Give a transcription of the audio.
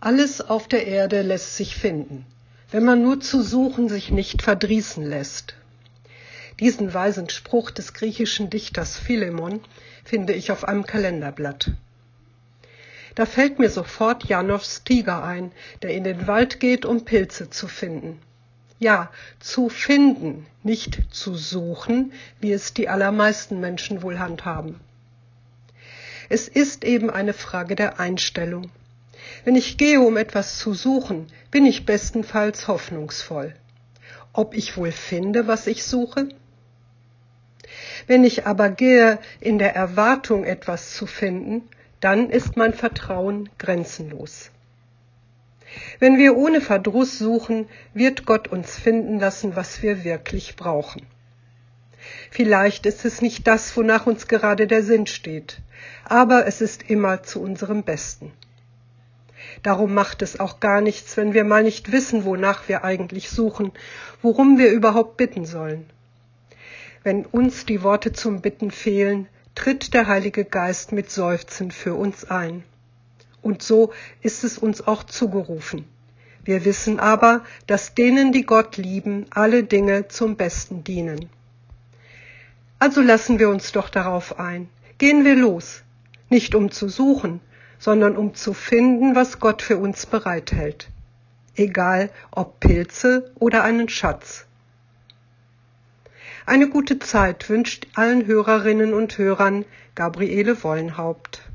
Alles auf der Erde lässt sich finden, wenn man nur zu suchen sich nicht verdrießen lässt. Diesen weisen Spruch des griechischen Dichters Philemon finde ich auf einem Kalenderblatt. Da fällt mir sofort Janows Tiger ein, der in den Wald geht, um Pilze zu finden. Ja, zu finden, nicht zu suchen, wie es die allermeisten Menschen wohl handhaben. Es ist eben eine Frage der Einstellung. Wenn ich gehe, um etwas zu suchen, bin ich bestenfalls hoffnungsvoll. Ob ich wohl finde, was ich suche? Wenn ich aber gehe in der Erwartung, etwas zu finden, dann ist mein Vertrauen grenzenlos. Wenn wir ohne Verdruss suchen, wird Gott uns finden lassen, was wir wirklich brauchen. Vielleicht ist es nicht das, wonach uns gerade der Sinn steht, aber es ist immer zu unserem Besten. Darum macht es auch gar nichts, wenn wir mal nicht wissen, wonach wir eigentlich suchen, worum wir überhaupt bitten sollen. Wenn uns die Worte zum Bitten fehlen, tritt der Heilige Geist mit Seufzen für uns ein. Und so ist es uns auch zugerufen. Wir wissen aber, dass denen, die Gott lieben, alle Dinge zum Besten dienen. Also lassen wir uns doch darauf ein. Gehen wir los, nicht um zu suchen, sondern um zu finden, was Gott für uns bereithält. Egal ob Pilze oder einen Schatz. Eine gute Zeit wünscht allen Hörerinnen und Hörern Gabriele Wollenhaupt.